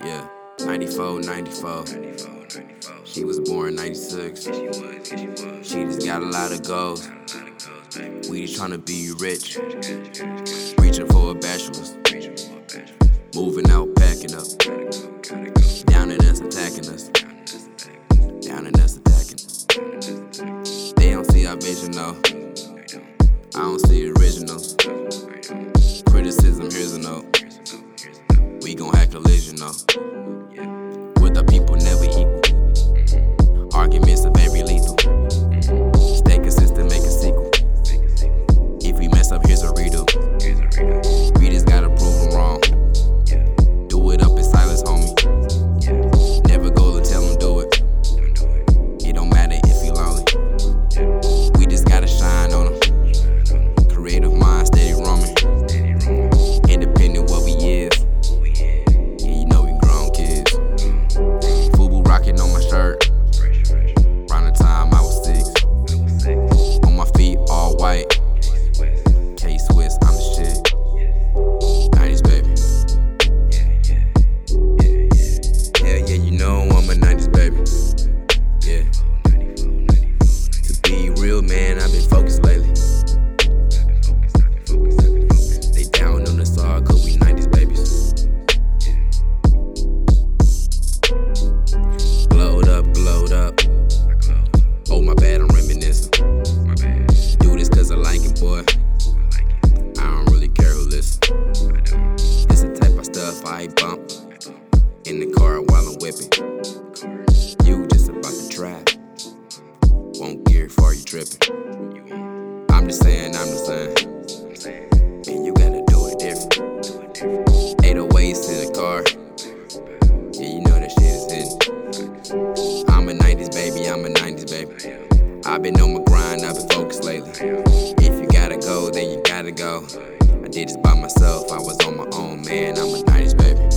Yeah, 94, 94. She was born 96. She just got a lot of goals. We just tryna be rich. Reaching for a bachelor's. Moving out, packing up. Down and us, attacking us. Down and us, attacking. They don't see our vision though. I don't see originals. Criticism, here's a note. We gon' have collision though. With in the car while I'm whipping. You just about to try. Won't gear before you tripping. I'm just saying, I'm just saying. And you gotta do it different. 808s in the car. Yeah, you know that shit is hidden. I'm a 90s baby, I'm a 90s baby. I've been on my grind, I've been focused lately. If you gotta go, then you gotta go. I did this by myself, I was on my own, man. I'm a 90s baby.